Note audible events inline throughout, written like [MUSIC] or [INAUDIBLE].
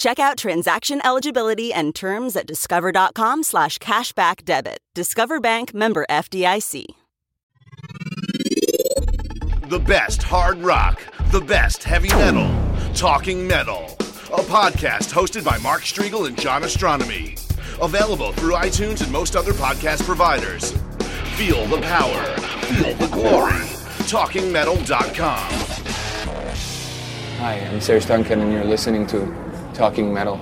Check out transaction eligibility and terms at discover.com slash cashback debit. Discover Bank member FDIC. The best hard rock, the best heavy metal, Talking Metal, a podcast hosted by Mark Strigl and John Ostronomy. Available through iTunes and most other podcast providers. Feel the power, feel the glory. TalkingMetal.com. Hi, I'm Serj Tankian, and you're listening to Talking Metal.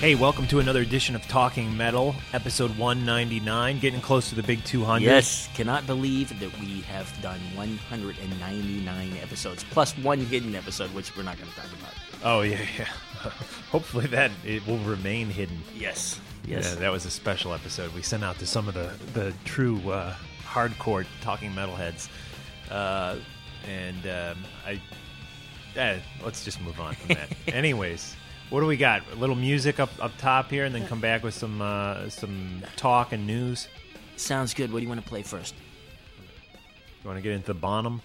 Hey, welcome to another edition of Talking Metal, episode 199, getting close to the big 200. Yes, cannot believe that we have done 199 episodes plus one hidden episode, which we're not going to talk about. Oh, yeah, yeah. [LAUGHS] Hopefully that it will remain hidden. Yes, Yeah, yes. that was a special episode we sent out to some of the, the true uh, hardcore Talking Metalheads. Uh, and um, I. Eh, let's just move on from that. [LAUGHS] Anyways. What do we got? A little music up up top here, and then come back with some uh, some talk and news. Sounds good. What do you want to play first? You want to get into the Bonham?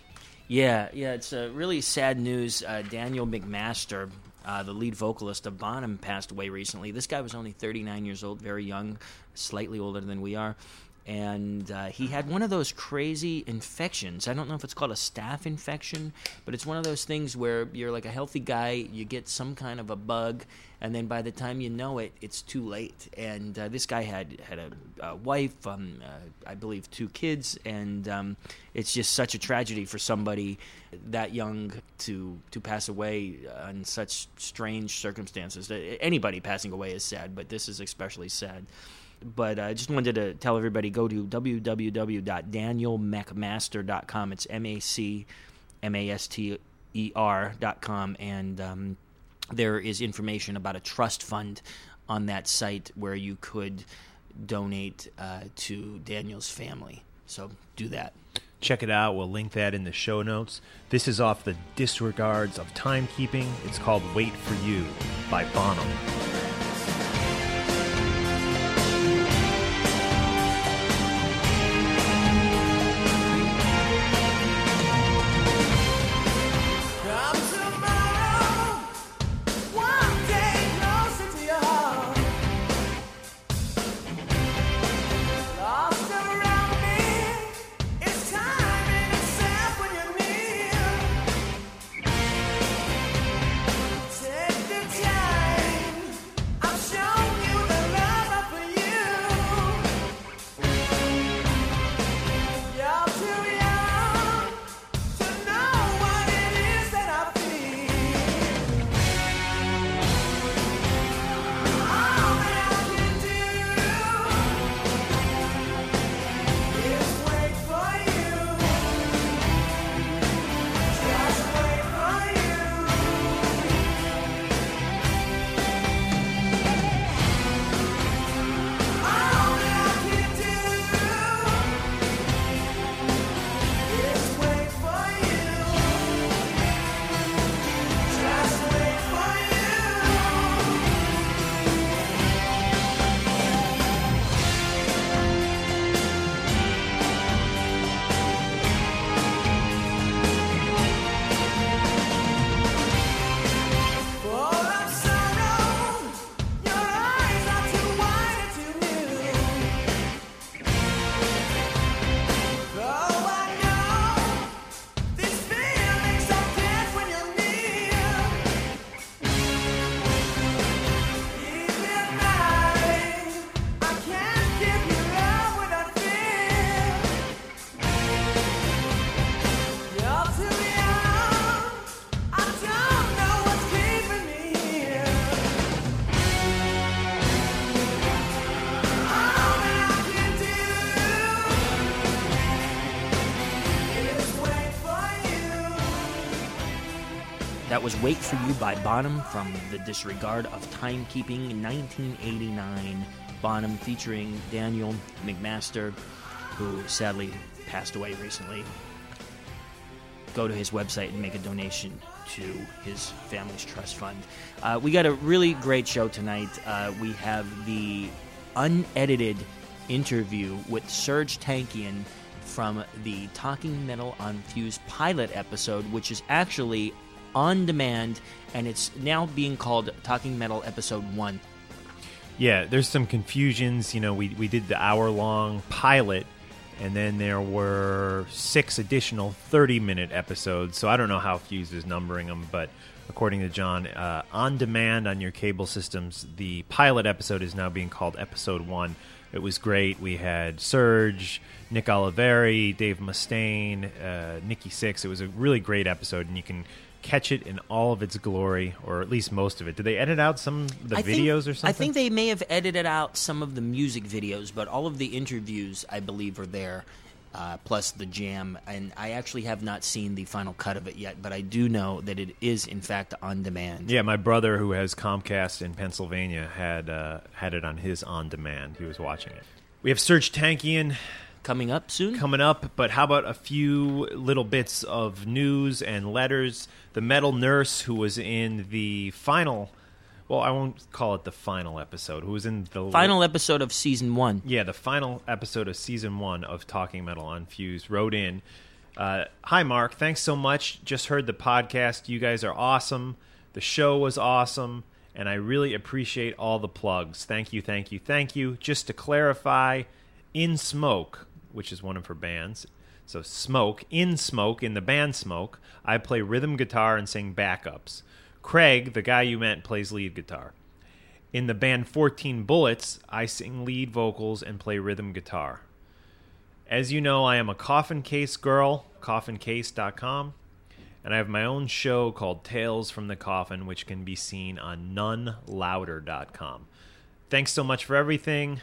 Yeah, yeah. It's uh, really sad news. Uh, Daniel MacMaster, uh, the lead vocalist of Bonham, passed away recently. This guy was only 39 years old, very young, slightly older than we are. And uh, he had one of those crazy infections. I don't know if it's called a staph infection, but it's one of those things where you're like a healthy guy, you get some kind of a bug, and then by the time you know it, it's too late. And uh, this guy had had a, a wife, um, uh, I believe, two kids, and um, it's just such a tragedy for somebody that young to to pass away in such strange circumstances. Anybody passing away is sad, but this is especially sad. But I just wanted to tell everybody go to www.danielmacmaster.com. It's M A C M A S T E R.com. And um, there is information about a trust fund on that site where you could donate uh, to Daniel's family. So do that. Check it out. We'll link that in the show notes. This is off the Disregards of Timekeeping. It's called Wait for You by Bonham. Was Wait for You by Bonham from the Disregard of Timekeeping 1989. Bonham featuring Daniel MacMaster, who sadly passed away recently. Go to his website and make a donation to his family's trust fund. Uh, we got a really great show tonight. Uh, we have the unedited interview with Serj Tankian from the Talking Metal on Fuse pilot episode, which is actually on demand and it's now being called Talking Metal Episode 1. Yeah, there's some confusions. You know, we, we did the hour long pilot, and then there were six additional 30 minute episodes. So I don't know how Fuse is numbering them, but according to John, uh, on demand on your cable systems, the pilot episode is now being called Episode 1. It was great. We had Serj, Nick Oliveri, Dave Mustaine, uh, Nikki Sixx. It was a really great episode, and you can catch it in all of its glory, or at least most of it. Did they edit out some of the I think- videos or something? I think they may have edited out some of the music videos, but all of the interviews, I believe, are there, uh, plus the jam. And I actually have not seen the final cut of it yet, but I do know that it is, in fact, on demand. Yeah, my brother, who has Comcast in Pennsylvania, had uh, had it on his on demand. He was watching it. We have Serj Tankian Coming up soon? coming up, but how about a few little bits of news and letters? The metal nurse who was in the final, well, I won't call it the final episode, who was in the final episode of season one. yeah, the final episode of season one of Talking Metal on Fuse wrote in. Uh, Hi, Mark. Thanks so much. Just heard the podcast. You guys are awesome. The show was awesome, and I really appreciate all the plugs. Thank you, thank you, thank you. Just to clarify, In Smoke, which is one of her bands, so Smoke, In Smoke, in the band Smoke, I play rhythm guitar and sing backups. Craig, the guy you met, plays lead guitar. In the band 14 Bullets, I sing lead vocals and play rhythm guitar. As you know, I am a coffin case girl, coffincase.com, and I have my own show called Tales from the Coffin, which can be seen on nonelouder.com. Thanks so much for everything.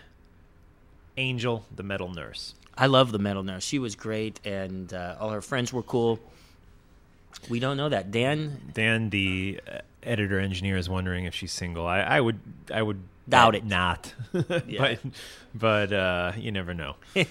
Angel, the metal nurse. I love the metal nurse. She was great, and uh, all her friends were cool. We don't know that. Dan, Dan, the uh, editor engineer, is wondering if she's single. I, I would, I would Doubt it. not, [LAUGHS] Yeah. but, but uh, you never know. [LAUGHS]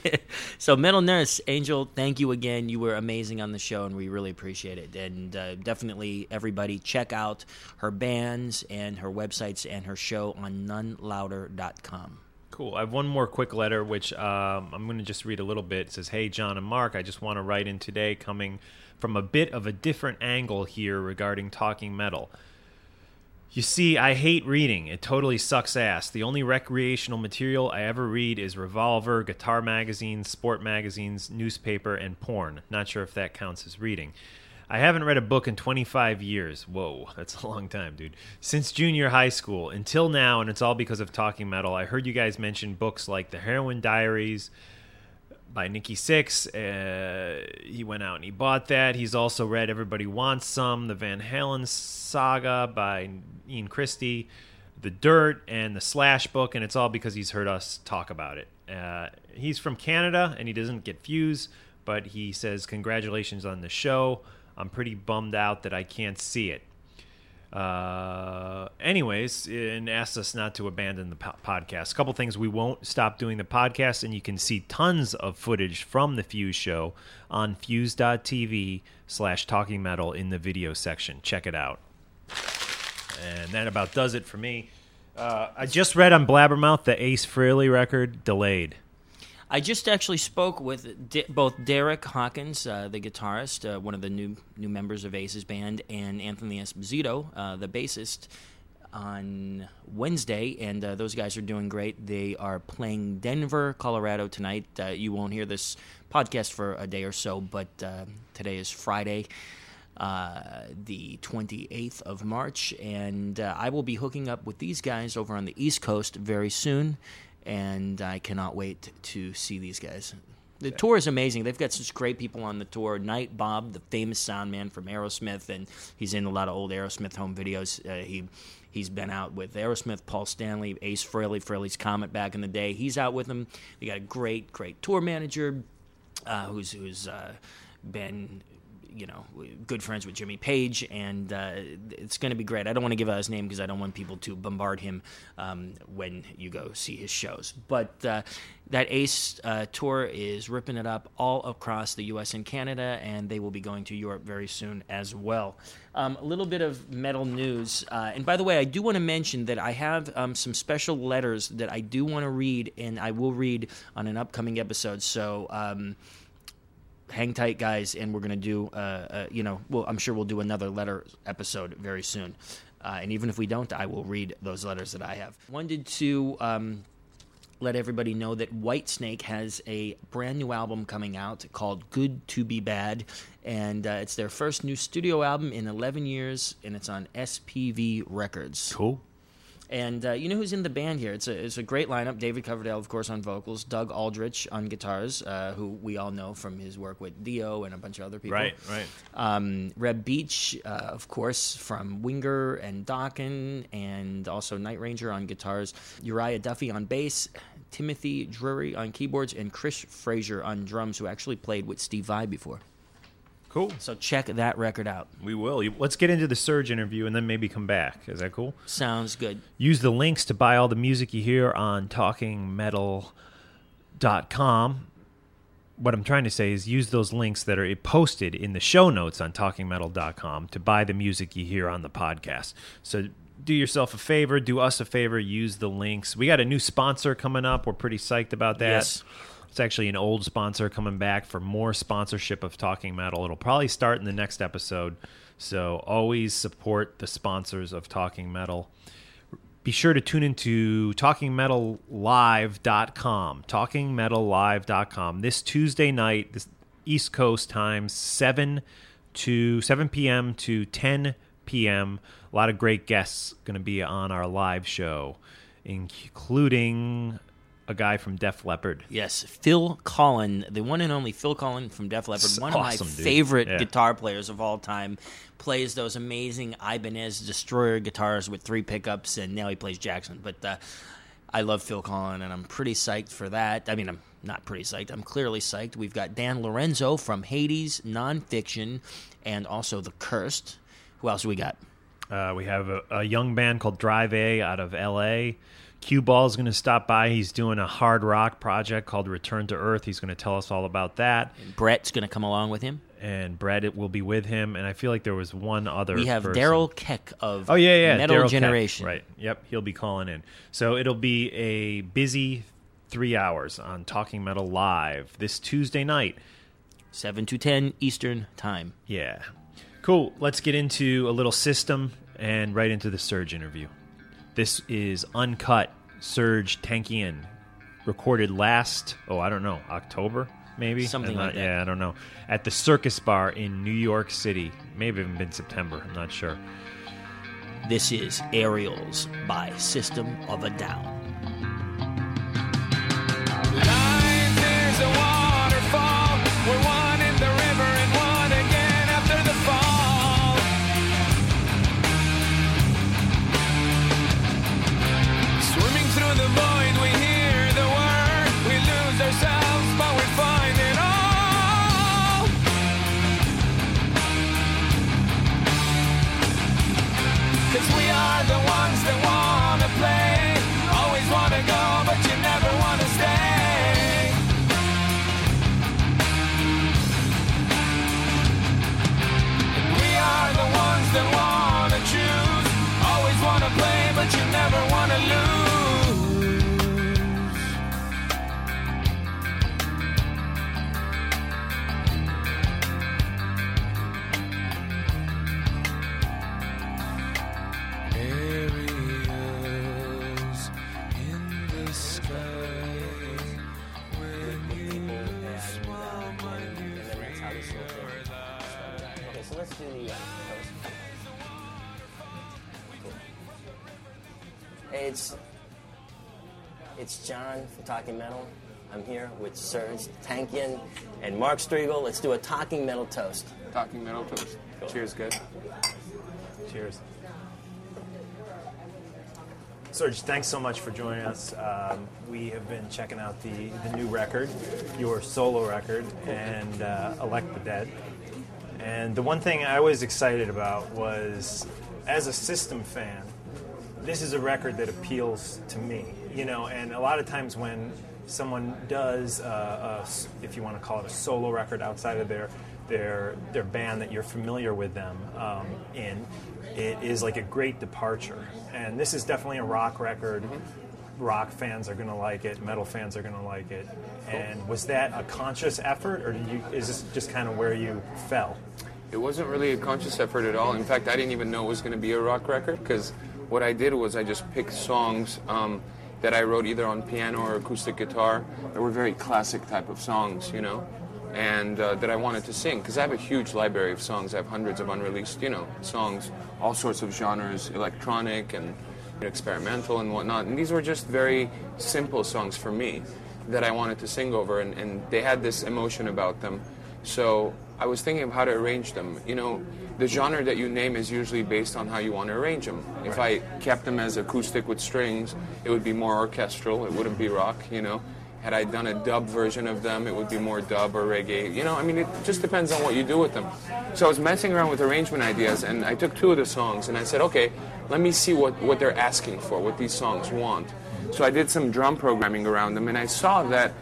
so metal nurse Angel, thank you again. You were amazing on the show, and we really appreciate it. And uh, definitely, everybody, check out her bands and her websites and her show on nonelouder.com. Cool. I have one more quick letter, which um, I'm going to just read a little bit. It says, Hey, John and Mark, I just want to write in today coming from a bit of a different angle here regarding talking metal. You see, I hate reading. It totally sucks ass. The only recreational material I ever read is Revolver, guitar magazines, sport magazines, newspaper, and porn. Not sure if that counts as reading. I haven't read a book in 25 years. Whoa, [LAUGHS] that's a long time, dude. Since junior high school until now, and it's all because of Talking Metal. I heard you guys mention books like The Heroin Diaries by Nikki Sixx. Uh, he went out and he bought that. He's also read Everybody Wants Some, The Van Halen Saga by Ian Christe, The Dirt, and the Slash book, and it's all because he's heard us talk about it. Uh, he's from Canada and he doesn't get Fuse, but he says, Congratulations on the show. I'm pretty bummed out that I can't see it. Uh, anyways, and asks us not to abandon the po- podcast. A couple things we won't stop doing the podcast, and you can see tons of footage from the Fuse show on fuse.tv slash talking metal in the video section. Check it out. And that about does it for me. Uh, I just read on Blabbermouth the Ace Frehley record delayed. I just actually spoke with D- both Derrek Hawkins, uh, the guitarist, uh, one of the new new members of Ace's band, and Anthony Esposito, uh, the bassist, on Wednesday, and uh, those guys are doing great. They are playing Denver, Colorado tonight. Uh, you won't hear this podcast for a day or so, but uh, today is Friday. Uh, the 28th of March, and uh, I will be hooking up with these guys over on the East Coast very soon and I cannot wait to see these guys. The tour is amazing. They've got such great people on the tour. Nitebob, the famous sound man from Aerosmith, and he's in a lot of old Aerosmith home videos. Uh, he he's been out with Aerosmith, Paul Stanley, Ace Frehley, Frehley's Comet back in the day. He's out with them. They got a great, great tour manager uh, who's who's uh, been you know, good friends with Jimmy Page, and uh, it's going to be great. I don't want to give out his name because I don't want people to bombard him um, when you go see his shows. But uh, that Ace uh, tour is ripping it up all across the U.S. and Canada, and they will be going to Europe very soon as well. Um, a little bit of metal news. Uh, and by the way, I do want to mention that I have um, some special letters that I do want to read, and I will read on an upcoming episode. So. Um, hang tight, guys, and we're going to do, uh, uh, you know, well, I'm sure we'll do another letter episode very soon. Uh, and even if we don't, I will read those letters that I have. Wanted to um, let everybody know that Whitesnake has a brand new album coming out called Good to Be Bad. And uh, it's their first new studio album in 11 years, and it's on SPV Records. Cool. And uh, you know who's in the band here? It's a, it's a great lineup. David Coverdale, of course, on vocals. Doug Aldrich on guitars, uh, who we all know from his work with Dio and a bunch of other people. Right, right. Um, Reb Beach, uh, of course, from Winger and Dokken, and also Night Ranger on guitars. Uriah Duffy on bass. Timothy Drury on keyboards. And Chris Frazier on drums, who actually played with Steve Vai before. Cool. So check that record out. We will. Let's get into the Serj interview and then maybe come back. Is that cool? Sounds good. Use the links to buy all the music you hear on talkingmetal.com. What I'm trying to say is use those links that are posted in the show notes on talkingmetal.com to buy the music you hear on the podcast. So do yourself a favor, do us a favor, use the links. We got a new sponsor coming up. We're pretty psyched about that. Yes. It's actually an old sponsor coming back for more sponsorship of Talking Metal. It'll probably start in the next episode. So always support the sponsors of Talking Metal. Be sure to tune into talkingmetallive.com. Talkingmetallive.com. This Tuesday night, this East Coast time, 7 to 7 p.m. to 10 p.m. A lot of great guests going to be on our live show, including a guy from Def Leppard. Yes, Phil Collen, the one and only Phil Collen from Def Leppard, It's one awesome, of my dude. favorite Yeah. guitar players of all time, plays those amazing Ibanez Destroyer guitars with three pickups, and now he plays Jackson. But uh, I love Phil Collen, and I'm pretty psyched for that. I mean, I'm not pretty psyched. I'm clearly psyched. We've got Dan Lorenzo from Hades Nonfiction, and also The Cursed. Who else we got? Uh, we have a, a young band called Drive A out of L.A. Q Ball's going to stop by. He's doing a hard rock project called Return to Earth. He's going to tell us all about that. Brett's going to come along with him. And Brett will be with him. And I feel like there was one other. We have. Daryl Keck of Oh yeah, yeah, Metal Keck. Generation. Right. Yep. He'll be calling in. So it'll be a busy three hours on Talking Metal Live this Tuesday night. 7 to 10 Eastern Time. Yeah. Cool. Let's get into a little system and right into the Serj interview. This is uncut Serj Tankian, recorded last, oh, I don't know, October, maybe? Something not- like that. Yeah, I don't know. At the Circus Bar in New York City. Maybe even been September. I'm not sure. This is Aerials by System of a Down. Talking Metal. I'm here with Serj Tankian and Mark Strigl. Let's do a Talking Metal toast. Talking metal toast. Cheers, good. Cheers. Serj, thanks so much for joining us. Um, we have been checking out the, the new record, your solo record, and uh, Elect the Dead. And the one thing I was excited about was, as a System fan, this is a record that appeals to me. You know, and a lot of times when someone does, uh, a if you want to call it a solo record outside of their their their band that you're familiar with them um, in, it is like a great departure. And this is definitely a rock record. Rock fans are going to like it. Metal fans are going to like it. And was that a conscious effort, or did you? Is this just kind of where you fell? It wasn't really a conscious effort at all. In fact, I didn't even know it was going to be a rock record because what I did was I just picked songs um, that I wrote either on piano or acoustic guitar that were very classic type of songs, you know, and uh, that I wanted to sing because I have a huge library of songs. I have hundreds of unreleased, you know, songs, all sorts of genres, electronic and experimental and whatnot. And these were just very simple songs for me that I wanted to sing over, and, and they had this emotion about them. So I was thinking of how to arrange them. You know, the genre that you name is usually based on how you want to arrange them. If I kept them as acoustic with strings, it would be more orchestral. It wouldn't be rock. You know, had I done a dub version of them, it would be more dub or reggae. You know, I mean, it just depends on what you do with them. So I was messing around with arrangement ideas, and I took two of the songs, and I said, okay, let me see what, what they're asking for, what these songs want. So I did some drum programming around them, and I saw that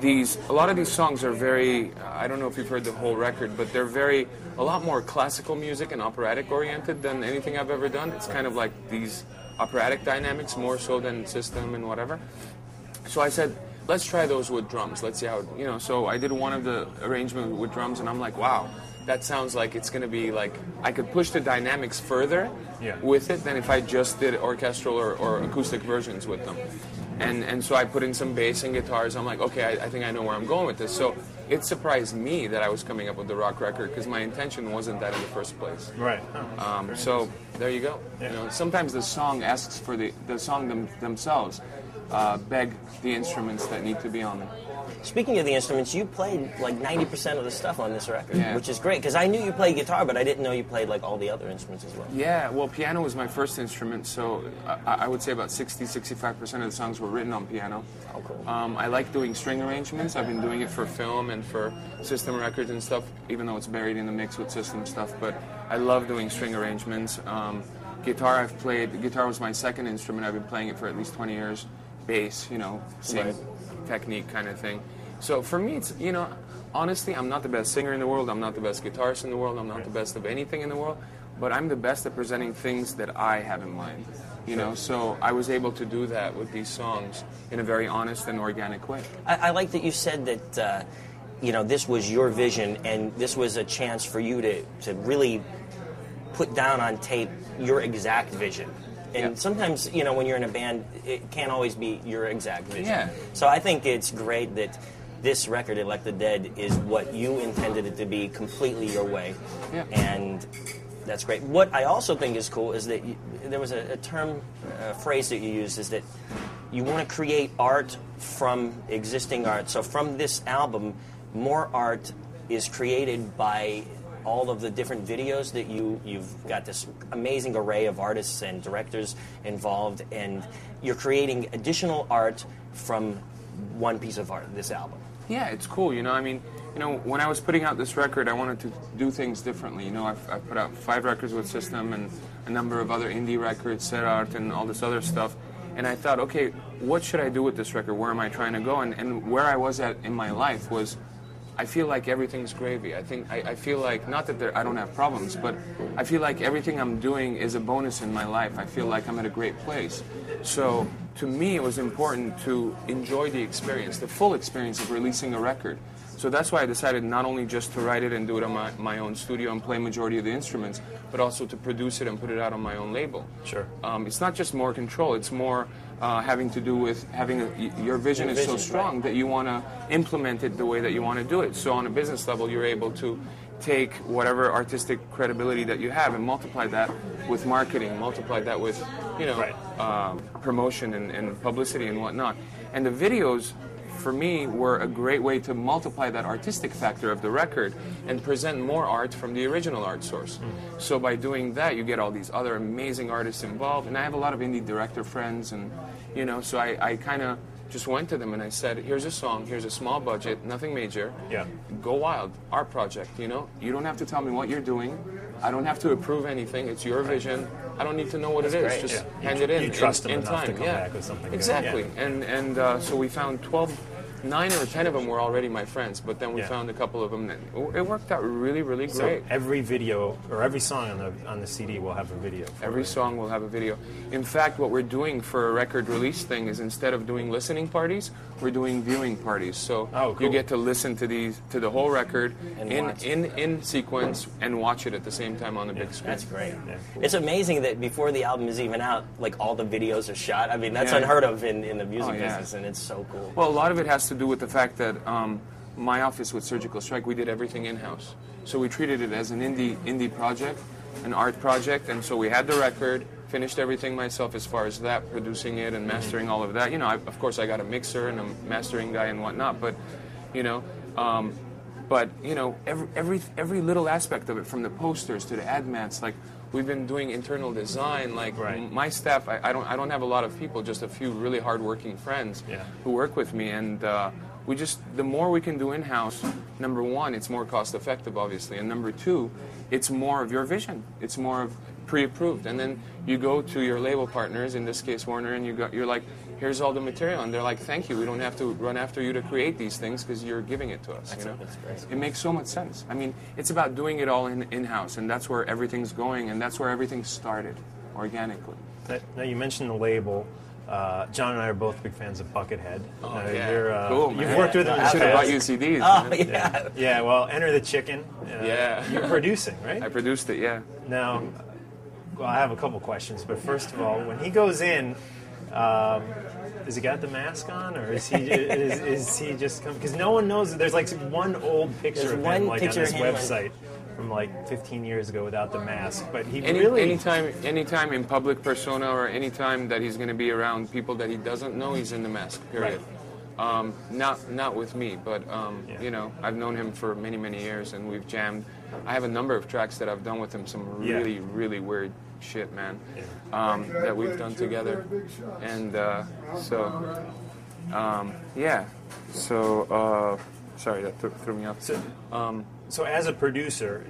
these a lot of these songs are very I don't know if you've heard the whole record, but they're very a lot more classical music and operatic oriented than anything I've ever done. It's kind of like these operatic dynamics more so than system and whatever. So I said, let's try those with drums. Let's see how you know. So I did one of the arrangement with drums, and I'm like, wow, that sounds like it's going to be like I could push the dynamics further Yeah. with it than if I just did orchestral or, or acoustic versions with them. And and so I put in some bass and guitars. I'm like, okay, I, I think I know where I'm going with this. So it surprised me that I was coming up with the rock record because my intention wasn't that in the first place. Right. Um, so there you go. You know, sometimes the song asks for the the song them, themselves uh, beg the instruments that need to be on it. Speaking of the instruments, you played like 90% of the stuff on this record, Yeah. which is great because I knew you played guitar, but I didn't know you played like all the other instruments as well. Yeah, well, piano was my first instrument, so I, I would say about 60, 65% of the songs were written on piano. Oh, cool. Um, I like doing string arrangements. I've been doing it for film and for system records and stuff, even though it's buried in the mix with system stuff. But I love doing string arrangements. Um, guitar, I've played. Guitar was my second instrument. I've been playing it for at least 20 years. Bass, you know, same Right. Technique kind of thing. So for me, it's you know, honestly, I'm not the best singer in the world. I'm not the best guitarist in the world. I'm not the best of anything in the world. But I'm the best at presenting things that I have in mind. You know, so I was able to do that with these songs in a very honest and organic way. I, I like that you said that, uh, you know, this was your vision and this was a chance for you to, to really put down on tape your exact vision. And Yeah. sometimes, you know, when you're in a band, it can't always be your exact vision. Yeah. So I think it's great that this record, Elect the Dead, is what you intended it to be completely your way. Yeah. And that's great. What I also think is cool is that you, there was a, a term, a phrase that you used, is that you want to create art from existing art. So from this album, more art is created by all of the different videos that you you've got this amazing array of artists and directors involved and you're creating additional art from one piece of art this album Yeah, it's cool. You know, I mean, you know, when I was putting out this record, I wanted to do things differently. You know, I've, I've put out five records with System and a number of other indie records, Serart, and all this other stuff. And I thought, okay, what should I do with this record? Where am I trying to go? And, and where I was at in my life was, I feel like everything's gravy. I think I, I feel like not that there, I don't have problems, but I feel like everything I'm doing is a bonus in my life. I feel like I'm at a great place. So to me, it was important to enjoy the experience, the full experience of releasing a record. So that's why I decided not only just to write it and do it on my, my own studio and play majority of the instruments, but also to produce it and put it out on my own label. Sure. Um, it's not just more control; it's more uh, having to do with having a, your vision Your is so strong right. that you want to implement it the way that you want to do it. So on a business level, you're able to take whatever artistic credibility that you have and multiply that with marketing, multiply that with you know Right. uh, promotion and, and publicity and whatnot. And the videos, for me, were a great way to multiply that artistic factor of the record and present more art from the original art source. So by doing that, you get all these other amazing artists involved. And I have a lot of indie director friends, and you know, so I, I kind of just went to them and I said, "Here's a song. Here's a small budget, nothing major. Yeah. Go wild. art project. You know, you don't have to tell me what you're doing. I don't have to approve anything. It's your vision. I don't need to know what it is. great. Just Yeah. Hand tr- it in. you trust in, them in enough time. to come yeah. back with something good. Exactly. Yeah. And and uh, so we found 12, nine or ten of them were already my friends, but then we Yeah. found a couple of them that it worked out really, really So great. every video or every song on the on the CD will have a video. for Every it. song will have a video. In fact, what we're doing for a record release thing is instead of doing listening parties, we're doing viewing parties. So Oh, cool. you get to listen to these to the whole record And in, watch. in in sequence and watch it at the same time on the big screen. That's great. Yeah, cool. It's amazing that before the album is even out, like all the videos are shot. I mean, that's Yeah. unheard of in, in the music Oh, yeah. business, and it's so cool. Well, a lot of it has to do with the fact that um, my office with Serjical Strike, we did everything in house. So we treated it as an indie indie project, an art project, and so we had the record, finished everything myself as far as that, producing it and mastering all of that. You know, I, of course, I got a mixer and a mastering guy and whatnot, but you know. Um, but you know, every, every every little aspect of it, from the posters to the ad mats, like we've been doing internal design. Like Right. my staff, I, I don't I don't have a lot of people, just a few really hardworking friends Yeah. who work with me, and uh, we just the more we can do in house. Number one, it's more cost effective, obviously, and number two, it's more of your vision. It's more of pre-approved, and then you go to your label partners, in this case Warner, and you go, you're like, here's all the material, and they're like, thank you. We don't have to run after you to create these things because you're giving it to us. you know, it makes so much sense. I mean, it's about doing it all in in house, and that's where everything's going, and that's where everything started organically. Now- Now you mentioned the label. Uh, John and I are both big fans of Buckethead. Oh, Uh, yeah. you're, uh, cool, You've worked with him. in I should have bought you CDs. [LAUGHS] Oh, man. yeah. Yeah, well, Enter the Chicken. Uh, Yeah. You're producing, right? I produced it, yeah. Now, well, I have a couple questions, but first of all, when he goes in, um, has he got the mask on, or is he [LAUGHS] is, is he just come? because no one knows? There's like one old picture There's of him like on his him, like- website from like 15 years ago without the mask, but he Any, really anytime, anytime in public persona or anytime that he's going to be around people that he doesn't know, he's in the mask. Period. Um, not not with me, but um, Yeah. you know, I've known him for many many years, and we've jammed. I have a number of tracks that I've done with him. Some Yeah. really really weird shit, man, um, that we've done together, and uh, so um, yeah. So uh, sorry, that th- threw me off. So, Um, so as a producer,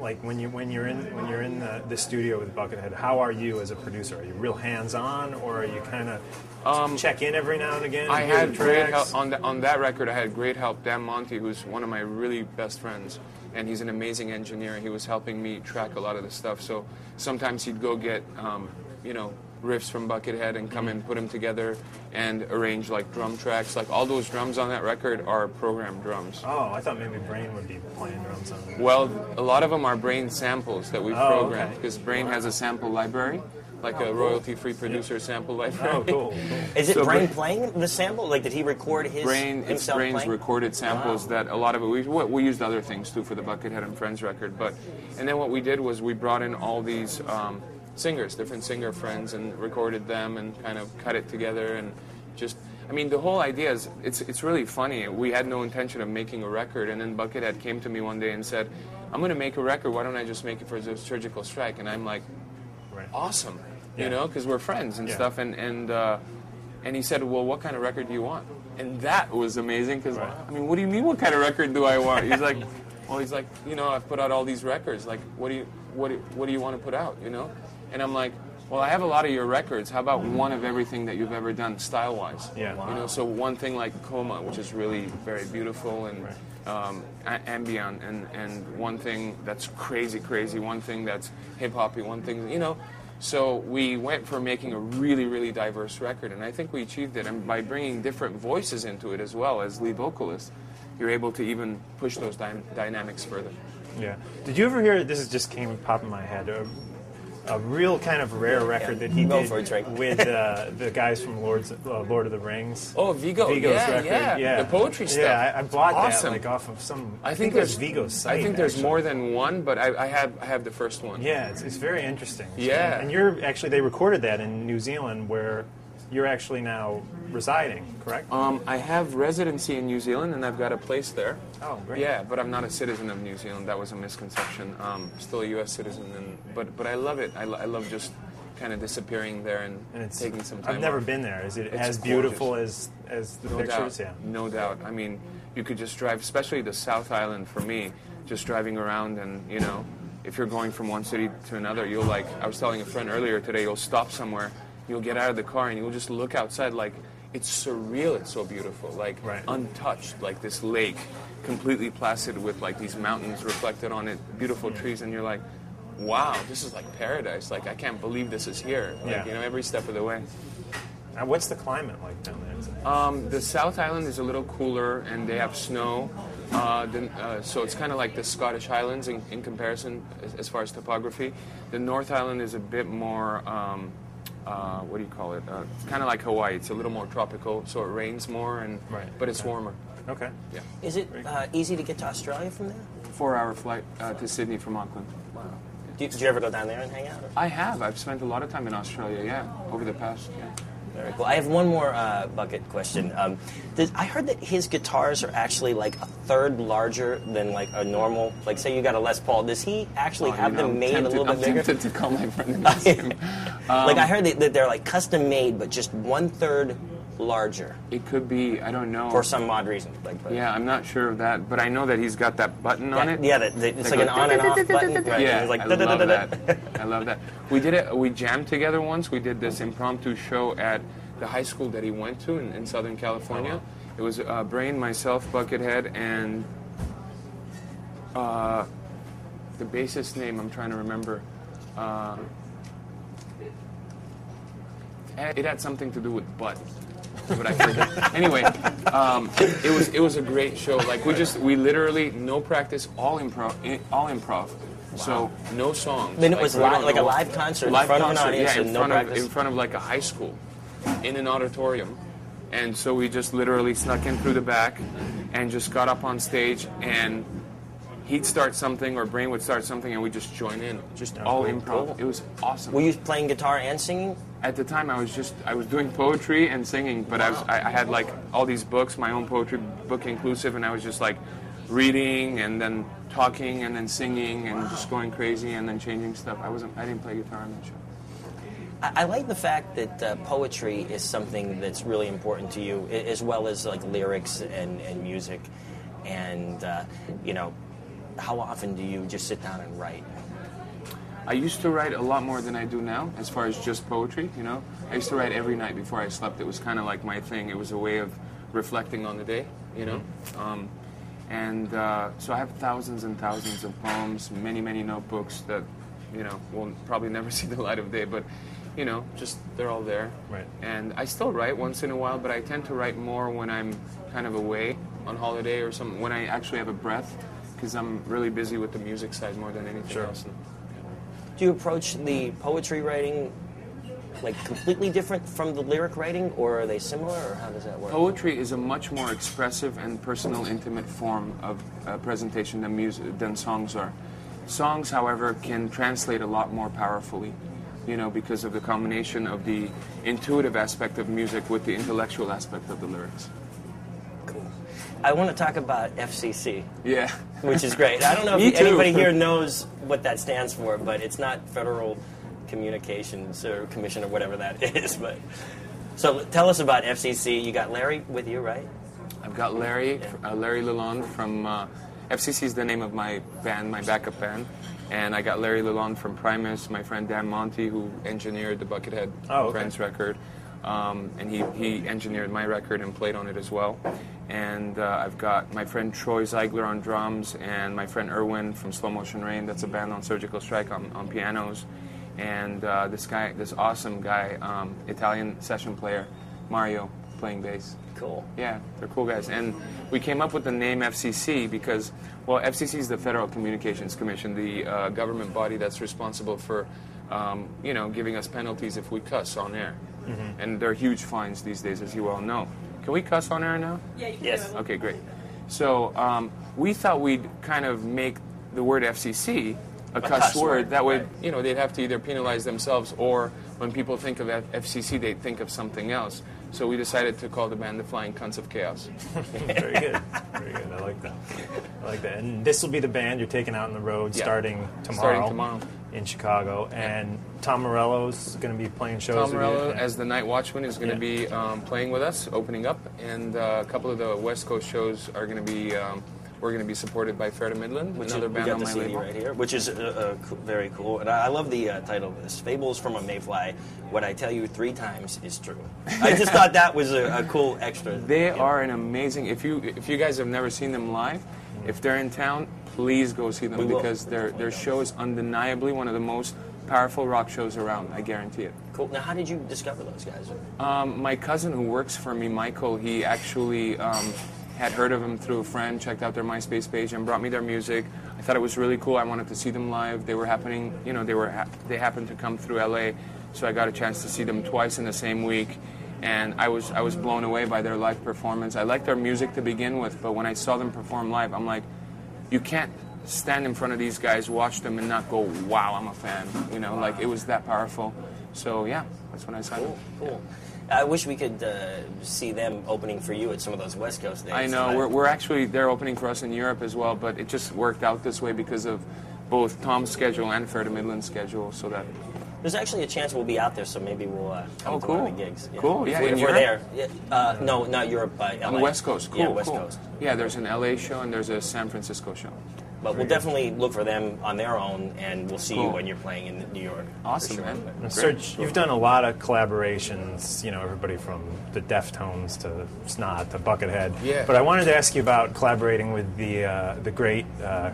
like when you when you're in when you're in the, the studio with Buckethead, how are you as a producer? Are you real hands on, or are you kind of check in every now and again? Um, I had great help on, the, on that record. I had great help. Dan Monti, who's one of my really best friends, and he's an amazing engineer. He was helping me track a lot of the stuff. So sometimes he'd go get, um, you know, riffs from Buckethead and come and put them together and arrange like drum tracks. Like all those drums on that record are programmed drums. Oh, I thought maybe Brain would be playing drums on it. Well, a lot of them are Brain samples that we've Oh, programmed okay. because Brain has a sample library, like a royalty-free producer sample library. Oh, cool. cool. [LAUGHS] Is it So Brain Brain- playing the sample? Like, did he record his Brain, it's Brain's playing? recorded samples that a lot of it we we we used other things too for the Buckethead and Friends record, but and then what we did was we brought in all these um, singers, different singer friends, and recorded them and kind of cut it together and just. I mean, the whole idea is it's it's really funny. We had no intention of making a record, and then Buckethead came to me one day and said, "I'm going to make a record. Why don't I just make it for the Serjical Strike?" And I'm like, Right. Yeah. you know, because we're friends and Yeah. stuff. And and uh, and he said, well, what kind of record do you want? And that was amazing because Right. I mean, what do you mean? What kind of record do I want? He's like, [LAUGHS] well, he's like, you know, I've put out all these records. Like, what do you what do, what do you want to put out? You know? And I'm like. Well, I have a lot of your records. How about one of everything that you've ever done, style-wise? Yeah. You know, so one thing like Coma, which is really very beautiful and um, a- ambient, and, and one thing that's crazy, crazy, one thing that's hip hoppy, one thing, you know. So we went for making a really, really diverse record, and I think we achieved it. And by bringing different voices into it as well as lead vocalists, you're able to even push those dy- dynamics further. Yeah. Did you ever hear? This is just came pop in my head. Uh, A, real kind of rare record that he Go did for it, Drake. with [LAUGHS] uh, the guys from Lords, uh, Lord of the Rings. Oh, Viggo, Viggo's yeah, record. yeah, the poetry stuff. Yeah, I, I bought Awesome. that like off of some. I think it was there's Viggo's site. I think there's actually. more than one, but I, I have I have the first one. Yeah, it's, it's very interesting. Yeah. and you're actually they recorded that in New Zealand, where you're actually now residing, correct? Um, I have residency in New Zealand, and I've got a place there. Oh, great. Yeah, but I'm not a citizen of New Zealand. That was a misconception. Um, still a U.S. citizen, and but but I love it. I, lo- I love just kind of disappearing there and, And it's taking some time. I've never off. been there. Is it It's as gorgeous. beautiful as as the no pictures? Doubt. Yeah. No doubt. I mean, you could just drive, especially the South Island for me, just driving around and, you know, if you're going from one city to another, you'll like, I was telling a friend earlier today, you'll stop somewhere, you'll get out of the car and you'll just look outside like, it's surreal, it's so beautiful, like Right. untouched, like this lake, completely placid with like these mountains reflected on it, beautiful Mm. trees, and you're like, wow, this is like paradise. Like, I can't believe this is here. Like, Yeah. you know, every step of the way. Now, what's the climate like down there? Um, the South Island is a little cooler, and they have snow. Uh, then, uh, so it's kind of like the Scottish Highlands in, in comparison as, as far as topography. The North Island is a bit more, um, uh, what do you call it? Uh, it's kind of like Hawaii. It's a little more tropical, so it rains more, and Right, but it's okay. warmer. Okay. Yeah, Is it uh, easy to get to Australia from there? four-hour flight uh, to Sydney from Auckland. Wow. Do you, did you ever go down there and hang out? or- I have. I've spent a lot of time in Australia. Yeah, over the past. Yeah. Very cool. I have one more uh, bucket question. Um, did, I heard that his guitars are actually like a third larger than like a normal. Like, say you got a Les Paul. Does he actually Oh, have you know, them I'm made tempted, a little bit I'm bigger? tempted to call my friend and [LAUGHS] ask him. like I heard that, that they're like custom made, but just one third larger It could be. I don't know. for some odd reason. Like, but, Yeah, I'm not sure of that, but I know that he's got that button on it. yeah, that, that, it's That like an goes on and off button. Right. Yeah, it's like I love that. I love that. We did it. We jammed together once. We did this impromptu show at the high school that he went to in, in Southern California. It was uh, Brain, myself, Buckethead, and uh, the bassist name I'm trying to remember. Uh, it had something to do with butt but I forget. anyway, um, it was it was a great show. Like we just we literally no practice, all improv, all improv. So no songs. Then it was we li- like a live concert in live front of an concert, audience yeah, in and no of in front of like a high school, in an auditorium, and so we just literally snuck in through the back, and just got up on stage and. He'd start something, or Brain would start something, and we'd just join in. Just all improv. It was awesome. Were you playing guitar and singing? At the time, I was just I was doing poetry and singing, but I was I, I had like all these books, my own poetry book inclusive, and I was just like reading and then talking and then singing and just going crazy and then changing stuff. I wasn't I didn't play guitar on that show. I, I like the fact that uh, poetry is something that's really important to you, as well as like lyrics and, and music. And uh, you know, how often do you just sit down and write? I used to write a lot more than I do now, as far as just poetry. You know, I used to write every night before I slept. It was kind of like my thing. It was a way of reflecting on the day. You know, um, and uh, so I have thousands and thousands of poems, many many notebooks that you know will probably never [LAUGHS] see the light of day, but. You know, just they're all there. Right. And I still write once in a while, but I tend to write more when I'm kind of away on holiday or something, when I actually have a breath, because I'm really busy with the music side more than anything Sure. else. Do you approach the poetry writing like completely different from the lyric writing, or are they similar, or how does that work? Poetry is a much more expressive and personal, intimate form of uh, presentation than music than songs are. Songs, however, can translate a lot more powerfully, you know, because of the combination of the intuitive aspect of music with the intellectual aspect of the lyrics. I want to talk about FCC, Yeah. which is great. I don't know [LAUGHS] if anybody here knows what that stands for, but it's not Federal Communications or Commission or whatever that [LAUGHS] is. But so tell us about FCC. You got Larry with you, right? I've got Larry, uh, Larry Lalonde from uh, FCC is the name of my band, my backup band, and I got Larry Lalonde from Primus, my friend Dan Monti, who engineered the Buckethead Oh, okay. Friends record, um, and he, he engineered my record and played on it as well. And uh, I've got my friend Troy Zeigler on drums, and my friend Erwin from Slow Motion Rain, that's a band on Serjical Strike on, on pianos, and uh, this guy, this awesome guy, um, Italian session player, Mario, playing bass. Cool. Yeah, they're cool guys. And we came up with the name FCC because, well, FCC is the Federal Communications Commission, the uh, government body that's responsible for, um, you know, giving us penalties if we cuss on air. And they're huge fines these days, as you well know. Can we cuss on air now? Yes. Okay, great. So um, we thought we'd kind of make the word FCC a, cuss, cuss word. word, That would, right. you know, they'd have to either penalize themselves or when people think of F- FCC, they'd think of something else. So we decided to call the band the Flying Cunts of Chaos. [LAUGHS] Very good. Very good. I like that. I like that. And this will be the band you're taking out on the road Yeah. starting tomorrow. Starting tomorrow. in Chicago, and Tom Morello's going to be playing shows. Tom with you. Morello, as the Night Watchman, is going to Yeah. be um, playing with us, opening up, and uh, a couple of the West Coast shows are going to be. Um, we're going to be supported by Fair to Midland, Which another is, band on my CD label. right here, which is uh, uh, co- very cool. And I, I love the uh, title of this. Fables from a Mayfly. What I tell you three times is true. I just thought that was a, a cool extra. [LAUGHS] They Yeah. are an amazing. If you if you guys have never seen them live, if they're in town, please go see them We will. because their their show is undeniably one of the most powerful rock shows around. I guarantee it. cool. Now, how did you discover those guys? Um, my cousin who works for me, Michael, he actually um, had heard of them through a friend, checked out their MySpace page, and brought me their music. I thought it was really cool. I wanted to see them live. They were happening, you know, they were ha- they happened to come through LA, so I got a chance to see them twice in the same week, and I was I was blown away by their live performance. I liked their music to begin with, but when I saw them perform live, I'm like, you can't stand in front of these guys, watch them, and not go, wow, I'm a fan. You know, like it was that powerful. So yeah, that's when I signed Cool, them. cool. I wish we could uh, see them opening for you at some of those West Coast days. I know. We're, we're actually, they're opening for us in Europe as well, but it just worked out this way because of both Tom's schedule and Fair to Midland's schedule, so that. There's actually a chance we'll be out there, so maybe we'll uh, come Oh, to one cool. of the gigs. Cool, yeah, If, we, in if we're there. Yeah, uh, no, not Europe, but LA. On the West Coast, cool. Yeah, West cool. Coast. Yeah, there's an LA show and there's a San Francisco show. But we'll definitely look for them on their own, and we'll see you when you're playing in New York. Awesome, sure. man. And Great. Serj, you've done a lot of collaborations, you know, everybody from the Deftones to Snot to Buckethead. Yeah. But I wanted to ask you about collaborating with the uh, the great uh,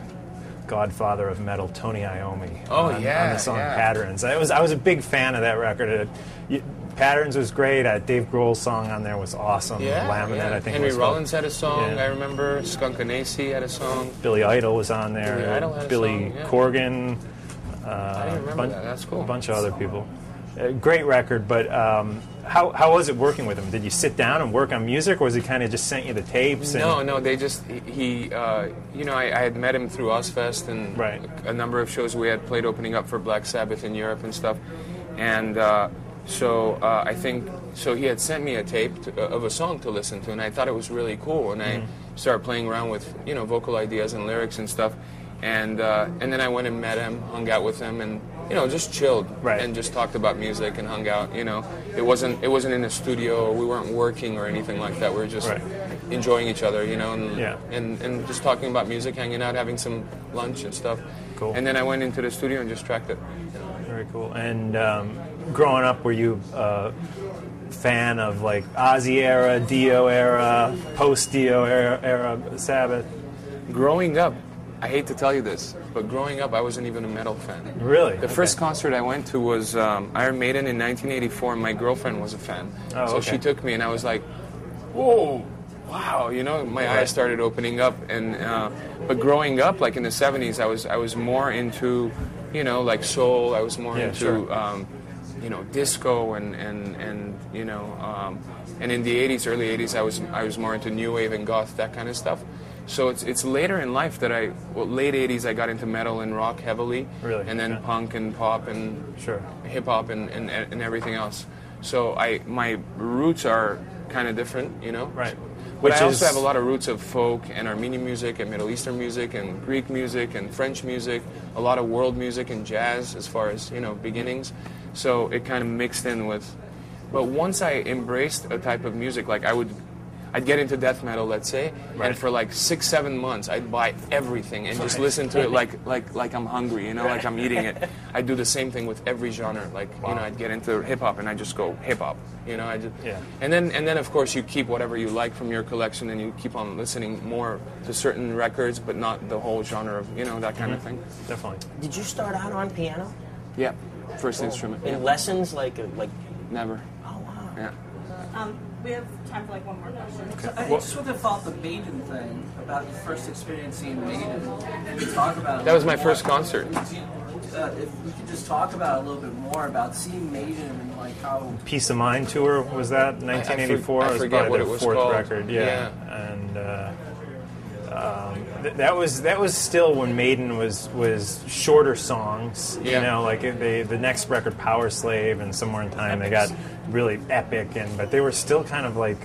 godfather of metal, Tony Iommi. Oh, on, on the song yeah. Patterns. I was I was a big fan of that record. It, you, Patterns was great. Uh, Dave Grohl's song on there was awesome. Yeah, Laminate, yeah. I think. Henry was Rollins had a song, Yeah. I remember. Skunk Anansie had a song. Billy Idol was on there. Billy Idol had a Billy song, yeah. Corgan. Uh, I didn't remember bun- that. That's cool. A bunch of other people. Uh, great record, but um, how, how was it working with him? Did you sit down and work on music, or was he kind of just sent you the tapes? And, No, no, they just he, he uh, you know, I, I had met him through Ozzfest and Right. a number of shows we had played opening up for Black Sabbath in Europe and stuff, and uh, so uh, I think so he had sent me a tape to, of a song to listen to, and I thought it was really cool, and I started playing around with you know vocal ideas and lyrics and stuff, and uh, and then I went and met him, hung out with him, and you know just chilled Right. and just talked about music and hung out. You know, it wasn't it wasn't in a studio, or we weren't working or anything like that. We were just Right. enjoying each other, you know, and, Yeah. and and just talking about music, hanging out, having some lunch and stuff. Cool. And then I went into the studio and just tracked it. Very cool. And um, growing up, were you a fan of like Ozzy era, Dio era, post Dio era, era Sabbath? Growing up, I hate to tell you this, but growing up, I wasn't even a metal fan. Really? The first concert I went to was um, Iron Maiden in 1984. and My girlfriend was a fan, Oh, so okay. she took me, and I was like, "Whoa, wow!" You know, my Right. eyes started opening up. And uh, but growing up, like in the 70s, I was I was more into, you know, like soul. I was more Yeah, into, sure. um, you know, disco and and and you know, um, and in the 80s, early 80s, I was I was more into new wave and goth, that kind of stuff. So it's it's later in life that I, well, late 80s, I got into metal and rock heavily, Really? and then Okay. punk and pop and Sure. hip hop and, and, and everything else. So I my roots are kind of different, you know. Right. But Which I also is- have a lot of roots of folk and Armenian music and Middle Eastern music and Greek music and French music, a lot of world music and jazz as far as, you know, beginnings. So it kind of mixed in with but once I embraced a type of music, like I would I'd get into death metal, let's say, Right. and for like six, seven months, I'd buy everything and just listen to it [LAUGHS] like, like, like I'm hungry, you know, like I'm eating it. [LAUGHS] I do the same thing with every genre. Like, you know, I'd get into hip hop and I just go hip hop, you know. I just, Yeah. And then, and then, of course, you keep whatever you like from your collection, and you keep on listening more to certain records, but not the whole genre of, you know, that kind of thing. Definitely. Did you start out on piano? Yeah. First instrument. In Yeah. lessons, like like? Never. Oh wow. Yeah. Um, we have time for like one more question. So I just want to follow up the Maiden thing about your first experience seeing Maiden. Can you talk about That was my more? first concert. Do you- Uh, if we could just talk about a little bit more about seeing Maiden and like how Piece of Mind tour was that 1984? I It was forget what it was called. record. Yeah, and uh, um, th- that was that was still when Maiden was was shorter songs. Yeah. You know, like they the next record, Powerslave, and Somewhere in Time, they got really epic, and but they were still kind of like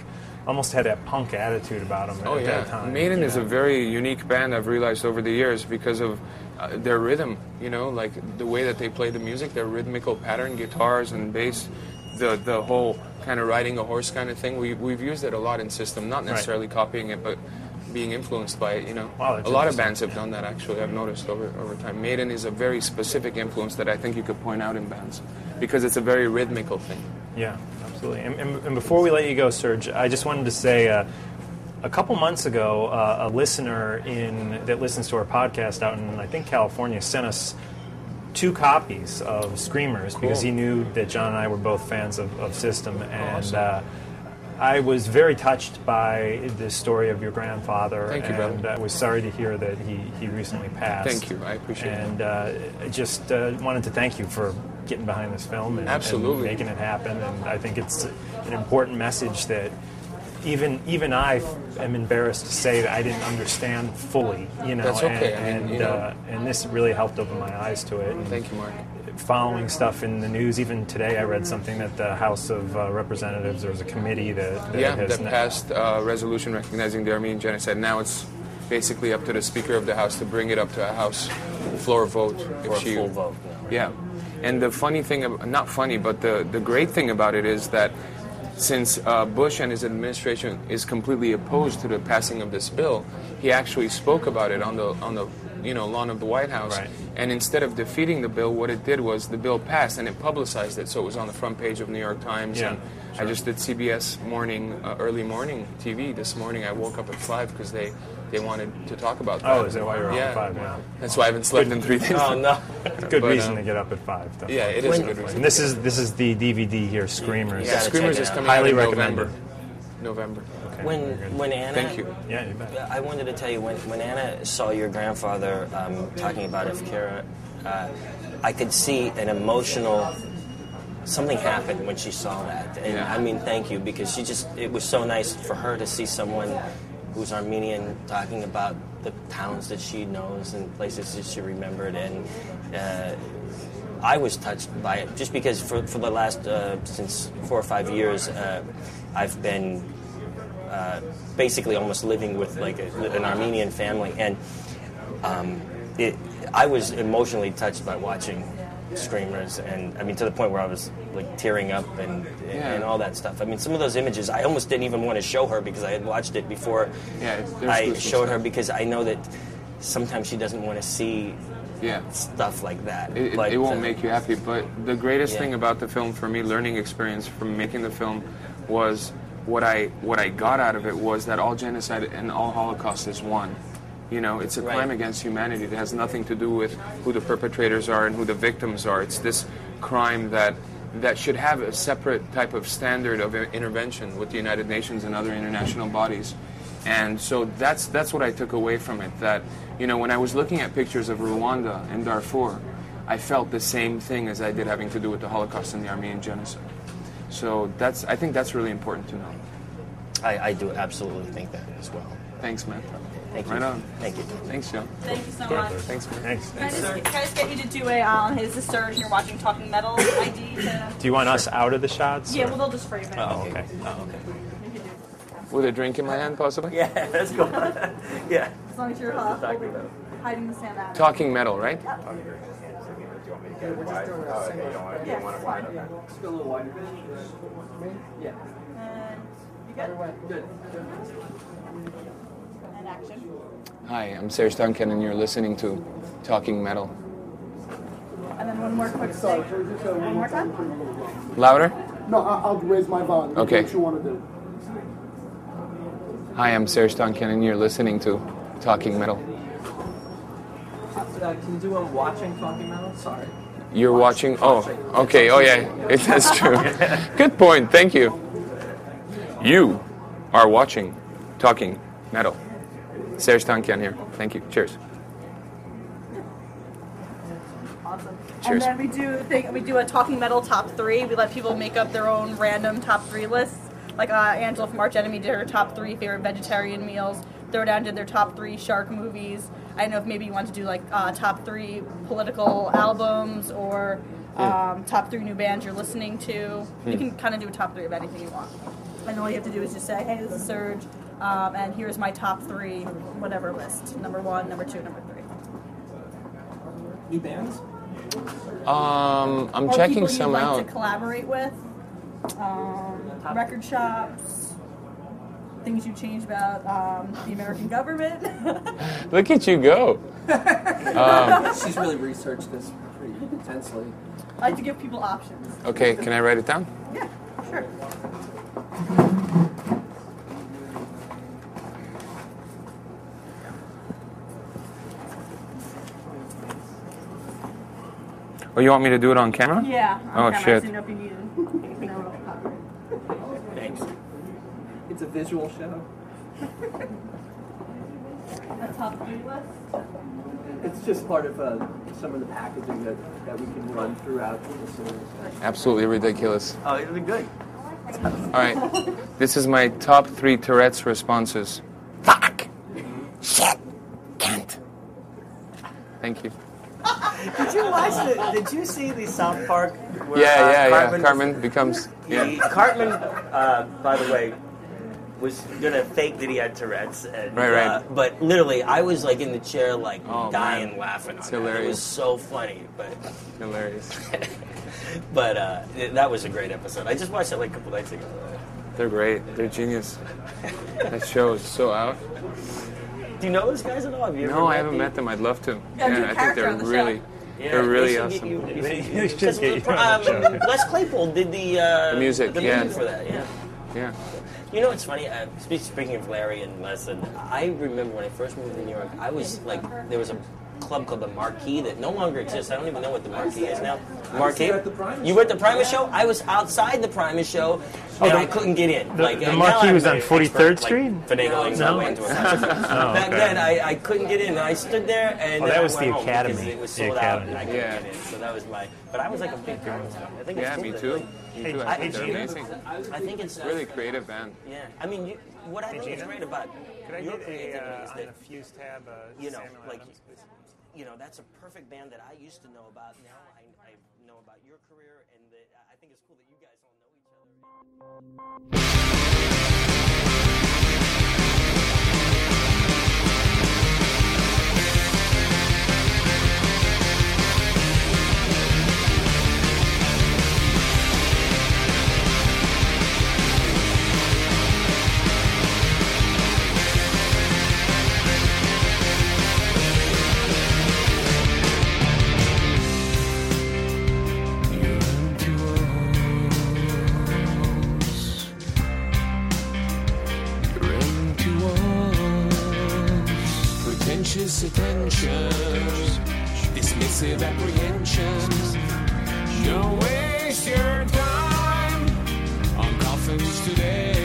almost had that punk attitude about them Oh at yeah, that time. Maiden is a very unique band. I've realized over the years because of uh, their rhythm. You know, like the way that they play the music, their rhythmical pattern, guitars and bass, the the whole kind of riding a horse kind of thing. We we've used it a lot in System, not Right. necessarily copying it, but being influenced by it. You know, Wow, a lot of bands have done that. Actually, I've noticed over over time. Maiden is a very specific influence that I think you could point out in bands because it's a very rhythmical thing. Yeah, absolutely. And, and, and before we let you go, Serj, I just wanted to say uh, a couple months ago, uh, a listener in that listens to our podcast out in I think California sent us two copies of Screamers because he knew that John and I were both fans of, of System, and Awesome. uh, I was very touched by the story of your grandfather. Thank you, brother. and I was sorry to hear that he, he recently passed. Thank you. I appreciate it. And uh, I just uh, wanted to thank you for getting behind this film and, Absolutely. and making it happen. And I think it's an important message that even even I am embarrassed to say that I didn't understand fully. You know, That's okay. I And, mean, and, you know- uh, and this really helped open my eyes to it. And Thank you, Mark. Following stuff in the news, even today, I read something that the House of uh, Representatives there was a committee that, that yeah, has that na- passed uh, resolution recognizing the Armenian genocide. Now it's basically up to the Speaker of the House to bring it up to a House floor vote. If Or a she, full vote, Yeah, and the funny thing, not funny, but the the great thing about it is that since uh, Bush and his administration is completely opposed to the passing of this bill, he actually spoke about it on the on the you know lawn of the White House. Right. And instead of defeating the bill, what it did was the bill passed and it publicized it, so it was on the front page of New York Times. Yeah, and I just did CBS morning, uh, early morning TV this morning. I woke up at five because they, they wanted to talk about that. Oh, is that why you're on yeah. at five? Yeah. That's why I haven't slept in three days. Oh no. [LAUGHS] Good But, reason uh, to get up at five. Definitely. Yeah, it is a good reason. And this is this is the DVD here, Screamers. Yeah, gotta Screamers check it is out. coming Highly out in recommended. November. November. Okay, When when Anna, Thank you. yeah, you bet. I wanted to tell you when when Anna saw your grandfather um, talking about Ifkara, uh, I could see an emotional. Something happened when she saw that, and Yeah. I mean, thank you because she just. It was so nice for her to see someone who's Armenian talking about the towns that she knows and places that she remembered, and uh, I was touched by it just because for for the last uh, since four or five years, uh, I've been uh, basically almost living with like a, an Armenian family, and um, it, I was emotionally touched by watching Screamers, and I mean to the point where I was like tearing up and Yeah. and all that stuff. I mean, some of those images I almost didn't even want to show her because I had watched it before. Yeah, I showed her because I know that sometimes she doesn't want to see Yeah. stuff like that. It, it- But, it won't uh, make you happy, but the greatest Yeah. thing about the film for me, learning experience from making the film, was what I what I got out of it was that all genocide and all Holocaust is one. You know, it's a Right. crime against humanity. It has nothing to do with who the perpetrators are and who the victims are. It's this crime that that should have a separate type of standard of intervention with the United Nations and other international bodies. And so that's that's what I took away from it. That you know, when I was looking at pictures of Rwanda and Darfur, I felt the same thing as I did having to do with the Holocaust and the Armenian genocide. So that's I think that's really important to know. I, I do absolutely think that as well. Thanks, man. Thank you. Right on. Thank you. Thanks, Joe. Thank you so much. Thanks, man. Thanks. Can I, just, can I just get you to do a um, his sister and you're watching Talking Metal ID to Do you want us out of the shots? Yeah, or- well they'll just frame it. Oh, okay. Oh, okay. With a drink in my hand, possibly. Yeah, that's cool. [LAUGHS] yeah. As long as you're uh, holding, hiding the sand out. Talking metal, right? Yeah, it's fine. Just go a little wider. Yeah. And you good? Good. And action. Hi, I'm Serj Tankian, and you're listening to Talking Metal. And then one more quick thing. One more time. Louder. No, I- I'll raise my volume. Okay. What you want to do? Hi, I'm Serj Tankian, and you're listening to Talking Metal. Uh, can you do one watching Talking Metal? Sorry. You're watching. Oh, okay. Oh, yeah. [LAUGHS] It, that's true. [LAUGHS] Good point. Thank you. You are watching Talking Metal. Serj Tankian here. Thank you. Cheers. Awesome. Cheers. And then we do think we do a talking metal top three. We let people make up their own random top three lists. Like uh, Angela from Arch Enemy did her top three favorite vegetarian meals. Throwdown did their top three shark movies. I don't know if maybe you want to do like uh, top three political albums or um, top three new bands you're listening to. You Hmm. can kind of do a top three of anything you want. and all you have to do is just say, "Hey, this is Serj, um, and here's my top three, whatever list: number one, number two, number three. New bands? Um, I'm or checking people some you'd like out. to collaborate with, um, record shops, things you change about um, the American government. [LAUGHS] Look at you go. [LAUGHS] Um, She's really researched this pretty intensely. I like to give people options. okay, can I write it down? Yeah, sure. Oh, you want me to do it on camera? Yeah. Oh, on camera. I shit. [LAUGHS] didn't know if you needed. No, copyright. Thanks. It's a visual show. A top three list. It's just part of uh, some of the packaging that, that we can run throughout the series. Absolutely ridiculous. Oh, it'll be good. All right, this is my top three Tourette's responses. Fuck. Shit. Can't. Thank you. Did you watch the? Did you see the South Park? Where, Yeah, uh, yeah, yeah. Cartman- Cartman becomes. He- Yeah. Cartman, uh, by the way, was gonna fake that he had Tourette's, and, Right, right. Uh, but literally, I was like in the chair, like Oh, dying man. laughing. It's on it. It was so funny, but [LAUGHS] Hilarious. [LAUGHS] but uh, it- that was a great episode. I just watched it like a couple nights ago. They're great. They're genius. That show is so out. Do you know those guys at all? Have you ever No, I haven't met them. I'd love to. Yeah, do a I think they're on the show. really, Yeah, they're really should awesome. Get you, you, They should because [LAUGHS] get you on the um, Les Claypool did the uh, The music, the yeah. music for that. Yeah. Yeah. You know, it's funny. Uh, spe- speaking of Larry and Les, and I remember when I first moved to New York, I was like, there was a club called the Marquee that no longer exists. I don't even know what the Marquee is now. Marquee. you the Primus You were at the Primus show. I was outside the Primus show, and I couldn't get in. the- like the Marquee was on 43rd Street? Like, finagling my No? way into a [LAUGHS] concert. Oh, Back okay. then, I, I couldn't get in. and I stood there, and Oh, then that I was the Academy. It was The sold out, Academy. and I couldn't Yeah. get in. So that was my. But I was like a big fan. I think it's Yeah, cool me too. like, too. I think they're amazing. I think it's Really creative band. yeah. I mean, you, what I think is great about Could I your get a, uh, is on that the fuse tab, uh, you know, Samuel like Adams, please? You know, that's a perfect band that I used to know about. Now I, I know about your career, and that I think it's cool that you guys all know each other. Pretentious attentions, dismissive apprehensions. Don't waste your time on coffins today.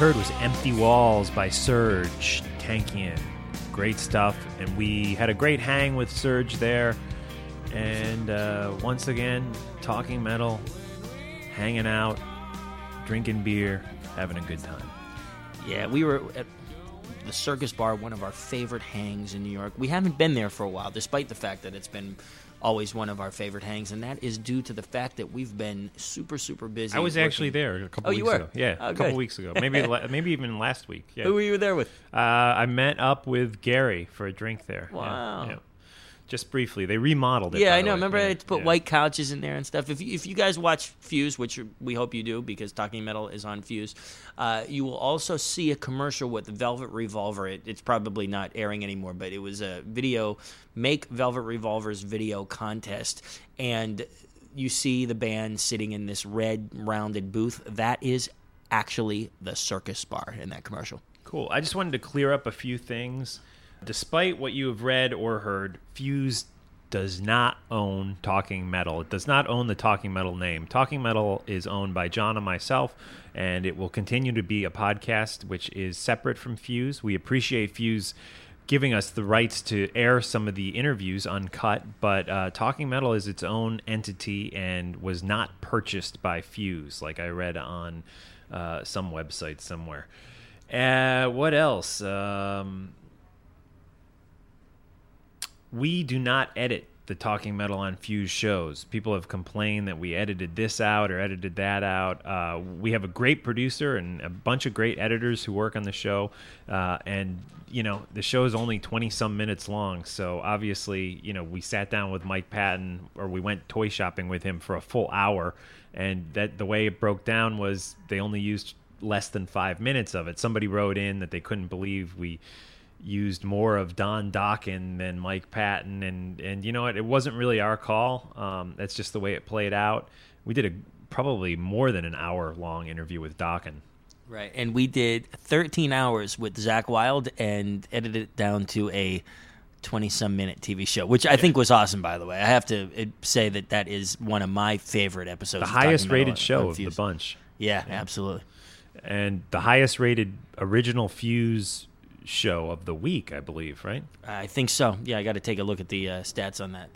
Heard was Empty Walls by Serj, Tankian. Great stuff. And we had a great hang with Serj there. And uh, once again, talking metal, hanging out, drinking beer, having a good time. Yeah, we were at the Circus Bar, one of our favorite hangs in New York. We haven't been there for a while, despite the fact that it's been always one of our favorite hangs, and that is due to the fact that we've been super, super busy. I was actually there a couple Oh, weeks you were? ago. Yeah, Oh, a couple weeks ago. Maybe [LAUGHS] maybe even last week. Yeah. Who were you there with? Uh, I met up with Gary for a drink there. Yeah, Wow. yeah. Just briefly. They remodeled it. Yeah, I know. Remember, Yeah, I had to put yeah. white couches in there and stuff. If you, if you guys watch Fuse, which we hope you do because Talking Metal is on Fuse, uh, you will also see a commercial with the Velvet Revolver. It, it's probably not airing anymore, but it was a video, Make Velvet Revolver's video contest. And you see the band sitting in this red rounded booth. That is actually the Circus Bar in that commercial. Cool. I just wanted to clear up a few things. Despite what you have read or heard, Fuse does not own Talking Metal. It does not own the Talking Metal name. Talking Metal is owned by John and myself, and it will continue to be a podcast which is separate from Fuse. We appreciate Fuse giving us the rights to air some of the interviews uncut, but uh, Talking Metal is its own entity and was not purchased by Fuse, like I read on uh, some website somewhere. Uh, what else? Um, we do not edit the Talking Metal on Fuse shows. People have complained that we edited this out or edited that out. Uh, we have a great producer and a bunch of great editors who work on the show. Uh, and, you know, the show is only 20 some minutes long. So obviously, you know, we sat down with Mike Patton or we went toy shopping with him for a full hour. And that the way it broke down was they only used less than five minutes of it. Somebody wrote in that they couldn't believe we used more of Don Dokken than Mike Patton, and and you know what? It wasn't really our call. Um, that's just the way it played out. We did a probably more than an hour long interview with Dokken. Right, and we did 13 hours with Zakk Wylde and edited it down to a 20 some minute TV show, which I think was awesome. By the way, I have to uh, say that that is one of my favorite episodes. The highest rated show of the bunch. Yeah, absolutely. And the highest rated original Fuse show of the week, I believe, right? I think so. Yeah, I got to take a look at the uh, stats on that.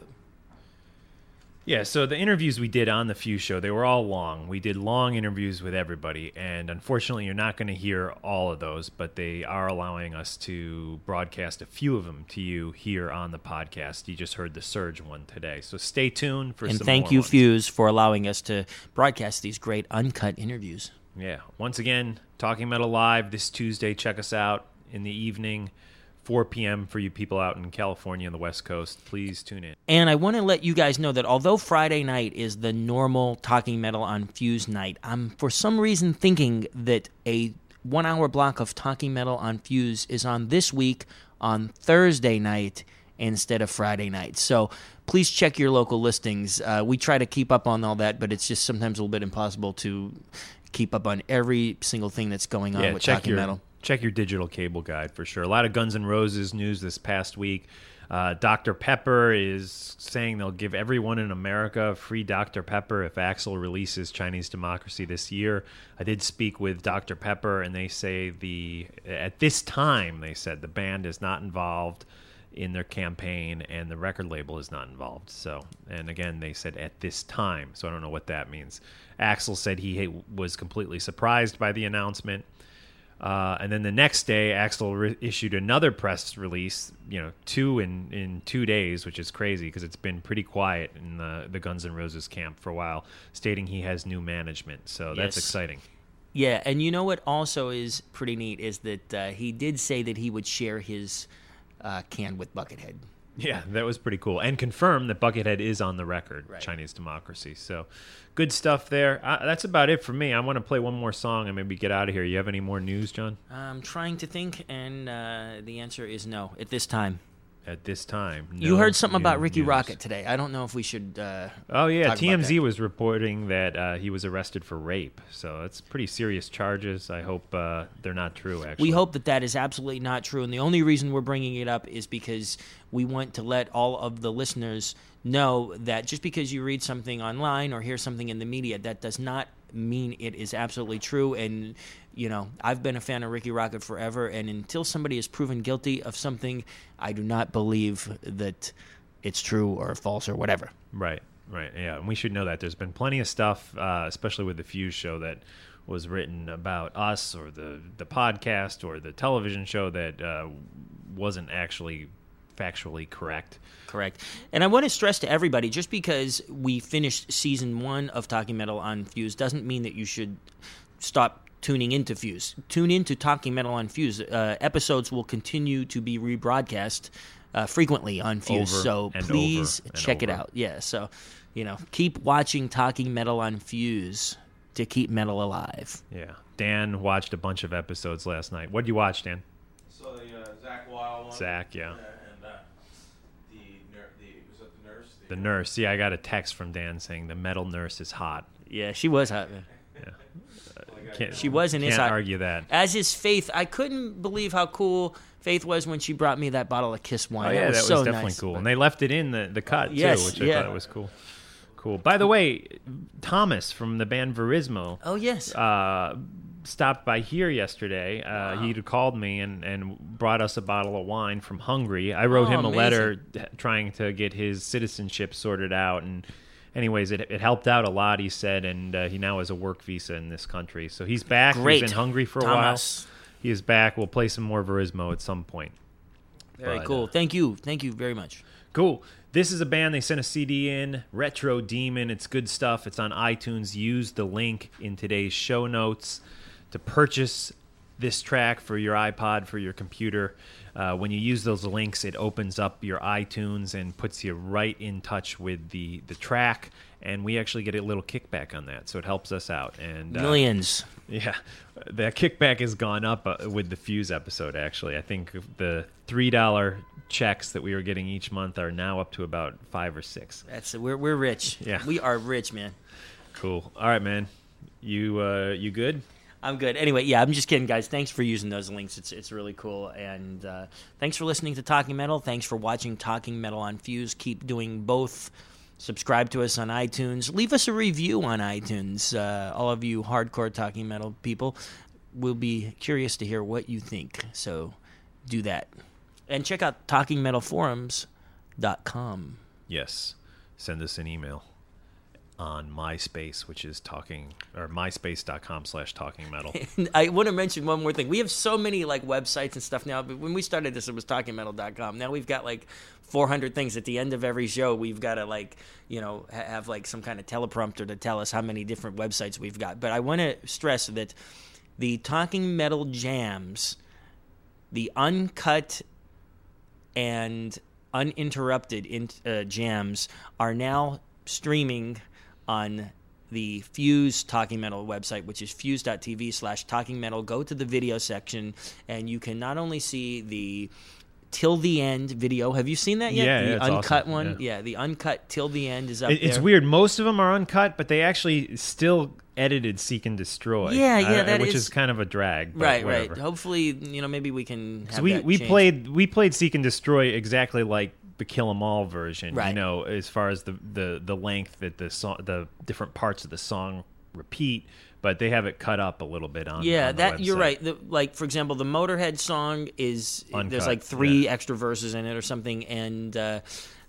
Yeah, so the interviews we did on the Fuse show, they were all long. We did long interviews with everybody, and unfortunately, you're not going to hear all of those, but they are allowing us to broadcast a few of them to you here on the podcast. You just heard the Serj one today, so stay tuned for and some thank you, ones. Fuse, for allowing us to broadcast these great uncut interviews. Yeah, once again, Talking Metal Live this Tuesday. Check us out in the evening, 4 p.m. for you people out in California and the West Coast. Please tune in. And I want to let you guys know that although Friday night is the normal Talking Metal on Fuse night, I'm for some reason thinking that a one hour block of Talking Metal on Fuse is on this week on Thursday night instead of Friday night. So please check your local listings. Uh, we try to keep up on all that, but it's just sometimes a little bit impossible to keep up on every single thing that's going on yeah, with Talking your Metal. Check your digital cable guide for sure. A lot of Guns N' Roses news this past week. Uh, Dr. Pepper is saying they'll give everyone in America free Dr. Pepper if Axl releases Chinese Democracy this year. I did speak with Dr. Pepper, and they say the at this time they said the band is not involved in their campaign and the record label is not involved. So, and again, they said at this time. So I don't know what that means. Axl said he was completely surprised by the announcement. Uh, and then the next day, Axl re- issued another press release. You know, two in, in two days, which is crazy because it's been pretty quiet in the the Guns N' Roses camp for a while, stating he has new management. So that's Yes. exciting. Yeah, and you know what also is pretty neat is that uh, he did say that he would share his uh, can with Buckethead. Yeah, that was pretty cool, and confirm that Buckethead is on the record, Chinese Democracy. So, good stuff there. Uh, that's about it for me. I want to play one more song and maybe get out of here. You have any more news, John? I'm trying to think, and uh, the answer is no at this time. At this time, you heard something about Ricky news. Rocket today. I don't know if we should. Uh, Oh yeah, TMZ was reporting that uh, he was arrested for rape. So that's pretty serious charges. I hope uh, they're not true. Actually, We hope that that is absolutely not true, and the only reason we're bringing it up is because we want to let all of the listeners know that just because you read something online or hear something in the media, that does not mean it is absolutely true. And you know, I've been a fan of Rikki Rockett forever, and until somebody is proven guilty of something, I do not believe that it's true or false or whatever. Right, right, yeah. And we should know that there's been plenty of stuff, uh, especially with the Fuse show, that was written about us or the the podcast or the television show that uh, wasn't actually factually correct. Correct. And I want to stress to everybody just because we finished season one of Talking Metal on Fuse doesn't mean that you should stop tuning into Fuse. Tune into Talking Metal on Fuse. Uh, episodes will continue to be rebroadcast uh, frequently on Fuse. Over so and please over check it out. Yeah. So, you know, keep watching Talking Metal on Fuse to keep metal alive. Yeah. Dan watched a bunch of episodes last night. What would you watch, Dan? So the uh, Zakk Wylde one. Zakk, yeah. and uh, the, the the nurse? The nurse. Yeah, I got a text from Dan saying the metal nurse is hot. Yeah, she was hot. Man. Yeah. [LAUGHS] Can't, She was in can't Inside. argue that. As is Faith. I couldn't believe how cool Faith was when she brought me that bottle of Kiss wine. Oh yeah, that was, that was so definitely nice. cool, and they left it in the, the cut Yes, too, which I thought was cool. Cool. By the way, Thomas from the band Verismo. Oh yes. Uh, stopped by here yesterday. Uh, He'd called me and, and brought us a bottle of wine from Hungary. I wrote Oh, him a amazing. letter trying to get his citizenship sorted out, and anyways, it, it helped out a lot. He said, and uh, he now has a work visa in this country, so he's back. Great. He's been hungry for a Thomas. while. He is back. We'll play some more Verismo at some point. Very But, cool. uh, Thank you. Thank you very much. Cool. This is a band. They sent a CD in, Retro Demon. It's good stuff. It's on iTunes. Use the link in today's show notes to purchase this track for your iPod, for your computer. Uh, when you use those links, it opens up your iTunes and puts you right in touch with the, the track. And we actually get a little kickback on that, so it helps us out. And uh, Millions. yeah, [LAUGHS] that kickback has gone up uh, with the Fuse episode. Actually, I think the three dollar checks that we were getting each month are now up to about five or six. That's we're we're rich. Yeah. We are rich, man. Cool. All right, man. You uh, you good? I'm good. Anyway, yeah, I'm just kidding, guys. Thanks for using those links. It's it's really cool. And uh, thanks for listening to Talking Metal. Thanks for watching Talking Metal on Fuse. Keep doing both. Subscribe to us on iTunes. Leave us a review on iTunes. Uh, all of you hardcore Talking Metal people, we'll be curious to hear what you think. So do that. And check out TalkingMetalForums.com. Yes. Send us an email on MySpace, which is talking or myspace.com slash talking metal. [LAUGHS] I want to mention one more thing. We have so many like websites and stuff now. But when we started this, it was talkingmetal.com. Now we've got like 400 things. At the end of every show, we've got to like you know ha- have like some kind of teleprompter to tell us how many different websites we've got. But I want to stress that the Talking Metal jams, the uncut and uninterrupted in, uh, jams are now streaming on the Fuse Talking Metal website, which is fuse.tv slash talking metal. Go to the video section, and you can not only see the till the end video. Have you seen that yet? Yeah, the yeah, uncut awesome. one. Yeah. Yeah. the uncut till the end is up It- it's weird. Most of them are uncut, but they actually still edited Seek and Destroy. Yeah, yeah, that which is- is kind of a drag. but Right, whatever. right. Hopefully, you know, maybe we can. Have So we that we played we played Seek and Destroy exactly like the Kill 'Em All version. You know, as far as the the the length that the song, the different parts of the song repeat, but they have it cut up a little bit on. yeah, on that you're right. The, like for example, the Motorhead song is there's like three extra verses in it or something, and uh,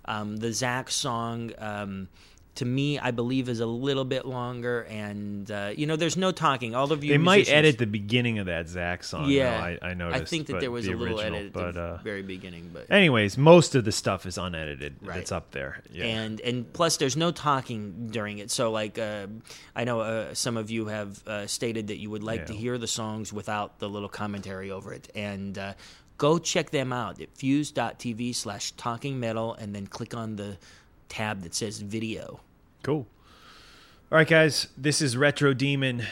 um, the Zakk song. Um, to me, I believe is a little bit longer, and uh, you know, there's no talking. All of you, They might edit the beginning of that Zakk song. Yeah, though, I, I noticed. I think that there was the a little original, edit at but the uh, very beginning, but anyways, most of the stuff is unedited. Right. It's up there. Yeah. and and plus there's no talking during it so like uh, i know uh, some of you have uh, stated that you would like to hear the songs without the little commentary over it and uh, go check them out at fuse.tv slash talking metal and then click on the tab that says video Cool. All right, guys. This is Retro Demon.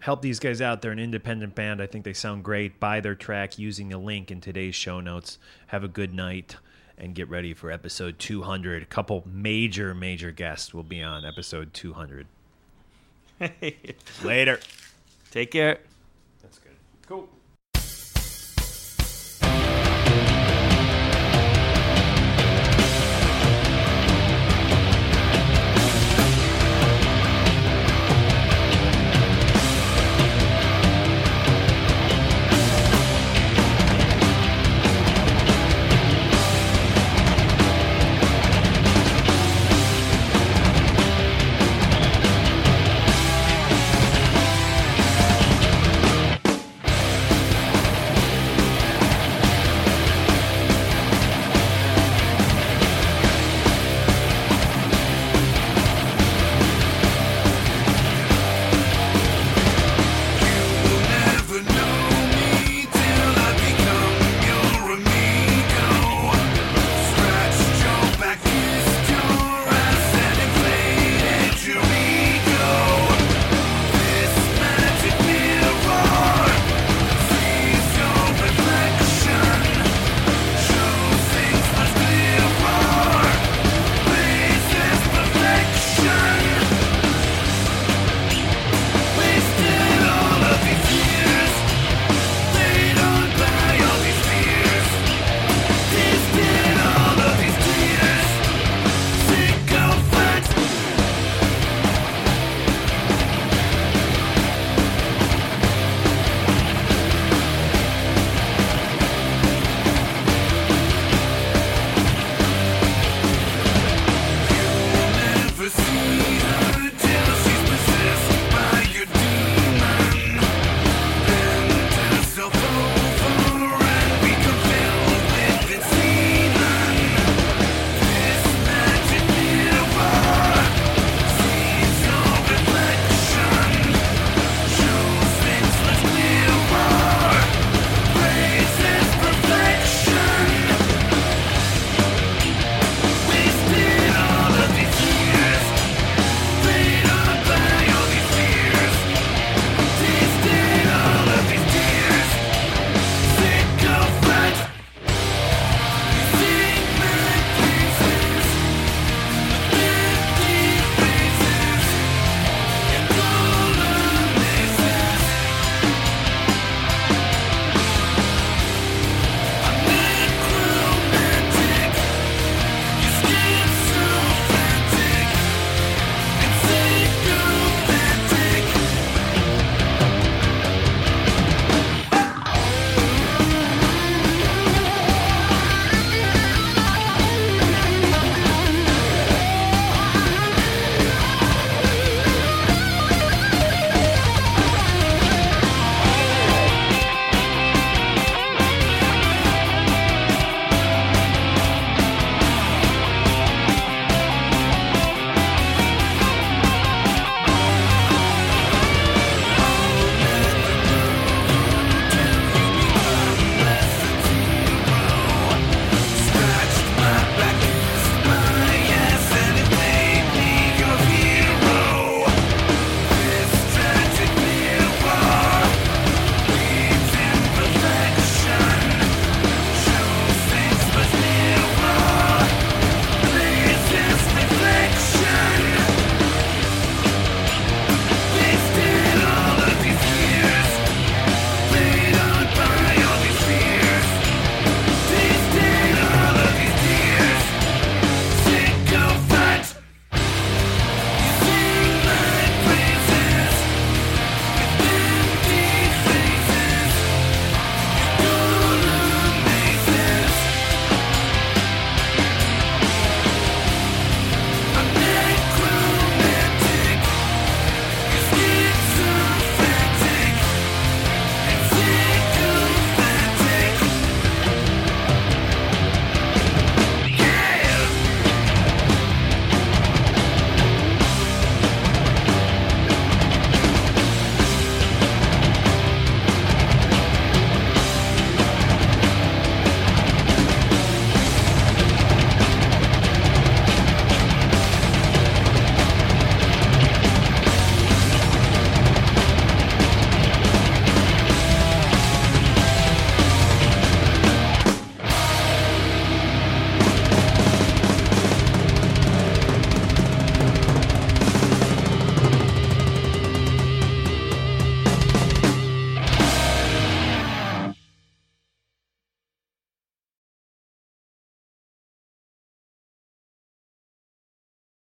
Help these guys out. They're an independent band. I think they sound great. Buy their track using the link in today's show notes. Have a good night and get ready for episode 200. A couple major, major guests will be on episode 200. [LAUGHS] Later. take care That's good. Cool.